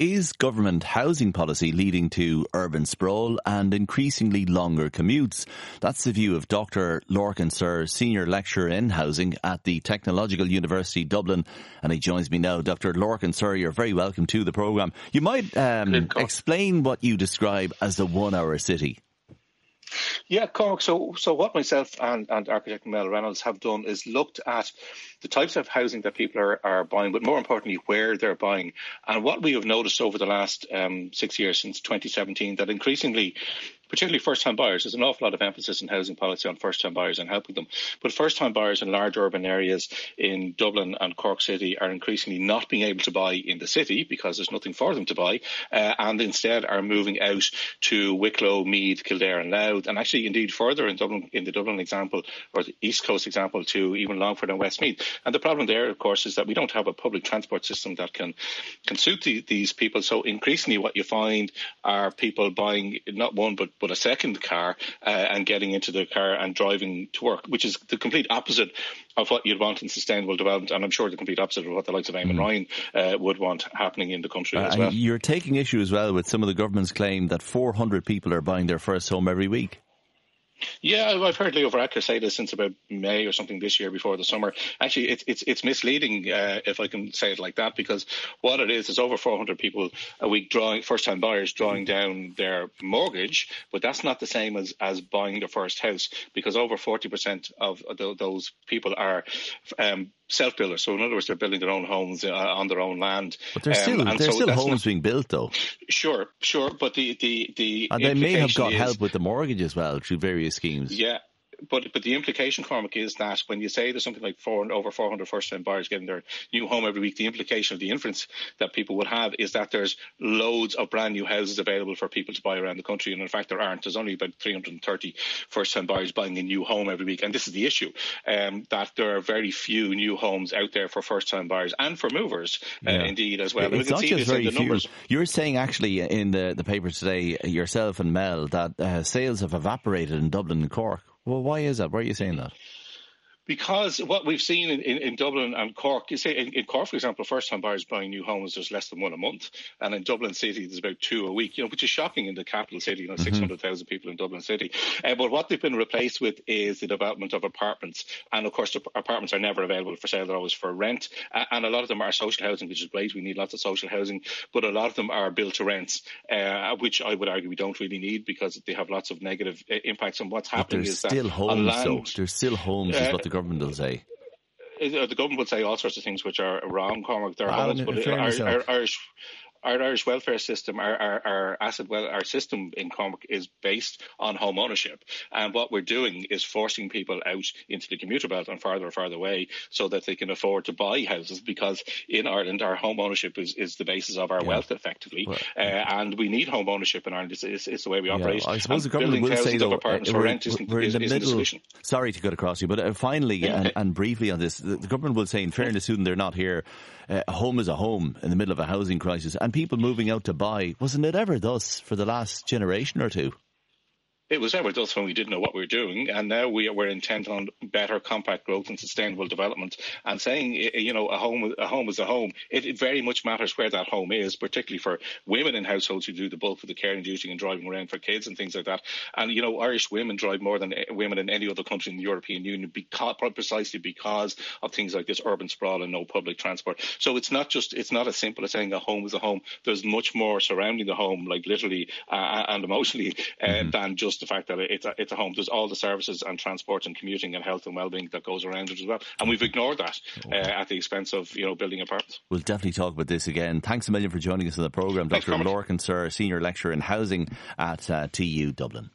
is government housing policy leading to urban sprawl and increasingly longer commutes? That's the view of Dr. Lorcan Sirr, Senior Lecturer in Housing at the Technological University Dublin, and he joins me now. Dr. Lorcan Sirr, you're very welcome to the programme. You might um, explain what you describe as the one-hour city. Yeah, Cork. So, so what myself and, and architect Mel Reynolds have done is looked at the types of housing that people are, are buying, but more importantly, where they're buying. And what we have noticed over the last um, six years, since 2017, that increasingly particularly first time buyers. There's an awful lot of emphasis in housing policy on first time buyers and helping them. But first time buyers in large urban areas in Dublin and Cork City are increasingly not being able to buy in the city because there's nothing for them to buy, uh, and instead are moving out to Wicklow, Meath, Kildare, and Louth, and actually indeed further in Dublin, in the Dublin example or the East Coast example to even Longford and Westmeath. And the problem there, of course, is that we don't have a public transport system that can can suit the, these people. So increasingly, what you find are people buying not one but but a second car uh, and getting into the car and driving to work, which is the complete opposite of what you'd want in sustainable development, and I'm sure the complete opposite of what the likes of Eamon mm. Ryan uh, would want happening in the country uh, as well. You're taking issue as well with some of the government's claim that 400 people are buying their first home every week. Yeah, I've heard Leo Varadkar say this since about May or something this year before the summer. Actually, it's it's it's misleading uh, if I can say it like that because what it is is over 400 people a week drawing first time buyers drawing down their mortgage, but that's not the same as as buying their first house because over 40% of those people are um, self builders. So in other words, they're building their own homes uh, on their own land. But there's still um, there's so still homes not, being built though. Sure, sure, but the the the and they may have got is, help with the mortgage as well through various schemes. Yeah, but but the implication, Cormac, is that when you say there's something like four over 400 first-time buyers getting their new home every week, the implication of the inference that people would have is that there's loads of brand new houses available for people to buy around the country, and in fact there aren't. There's only about 330 first-time buyers buying a new home every week, and this is the issue um, that there are very few new homes out there for first-time buyers and for movers, uh, yeah. indeed as well. It's not just very few. Numbers. You're saying actually in the the paper today, yourself and Mel, that uh, sales have evaporated in Dublin and Cork. Well, why is that? Why are you saying that? Because what we've seen in, in, in, Dublin and Cork, you say in, in Cork, for example, first-time buyers buying new homes, there's less than one a month, and in Dublin City, there's about two a week. You know, which is shocking in the capital city. You know, mm-hmm. 600,000 people in Dublin City. Uh, but what they've been replaced with is the development of apartments, and of course, the apartments are never available for sale; they're always for rent, uh, and a lot of them are social housing, which is great. We need lots of social housing, but a lot of them are built to rents, uh, which I would argue we don't really need because they have lots of negative uh, impacts. And what's happening is that homes, land, there's still homes, is uh, what the government will say uh, the government will say all sorts of things which are wrong, Cormac. They're well, but Irish, Irish, our Irish welfare system, our, our, our asset well, our system in Cormac is based on home ownership, and what we're doing is forcing people out into the commuter belt and farther and farther away, so that they can afford to buy houses. Because in Ireland, our home ownership is, is the basis of our yeah. wealth, effectively, well, uh, and we need home ownership in Ireland. It's, it's, it's the way we operate. Yeah, I suppose and the government will say though, uh, we're, rent we're in the middle. Sorry to cut across you, but uh, finally yeah. and, and, briefly on this, the, the, government will say, in fairness, Susan, they're not here. Uh, a home is a home in the middle of a housing crisis, and people moving out to buy. Wasn't it ever thus for the last generation or two? It was ever thus when we didn't know what we were doing, and now we are, we're intent on better compact growth and sustainable development. And saying, you know, a home a home is a home. It, it, very much matters where that home is, particularly for women in households who do the bulk of the caring duty and driving around for kids and things like that. And you know, Irish women drive more than women in any other country in the European Union because precisely because of things like this urban sprawl and no public transport. So it's not just it's not as simple as saying a home is a home. There's much more surrounding the home, like literally uh, and emotionally, uh, mm-hmm. than just the fact that it's a, it's a home. There's all the services and transport and commuting and health and well-being that goes around it as well. And we've ignored that uh, at the expense of you know building apartments. We'll definitely talk about this again. Thanks a million for joining us on the programme, Dr. Lorcan Sirr, Senior Lecturer in Housing at uh, TU Dublin.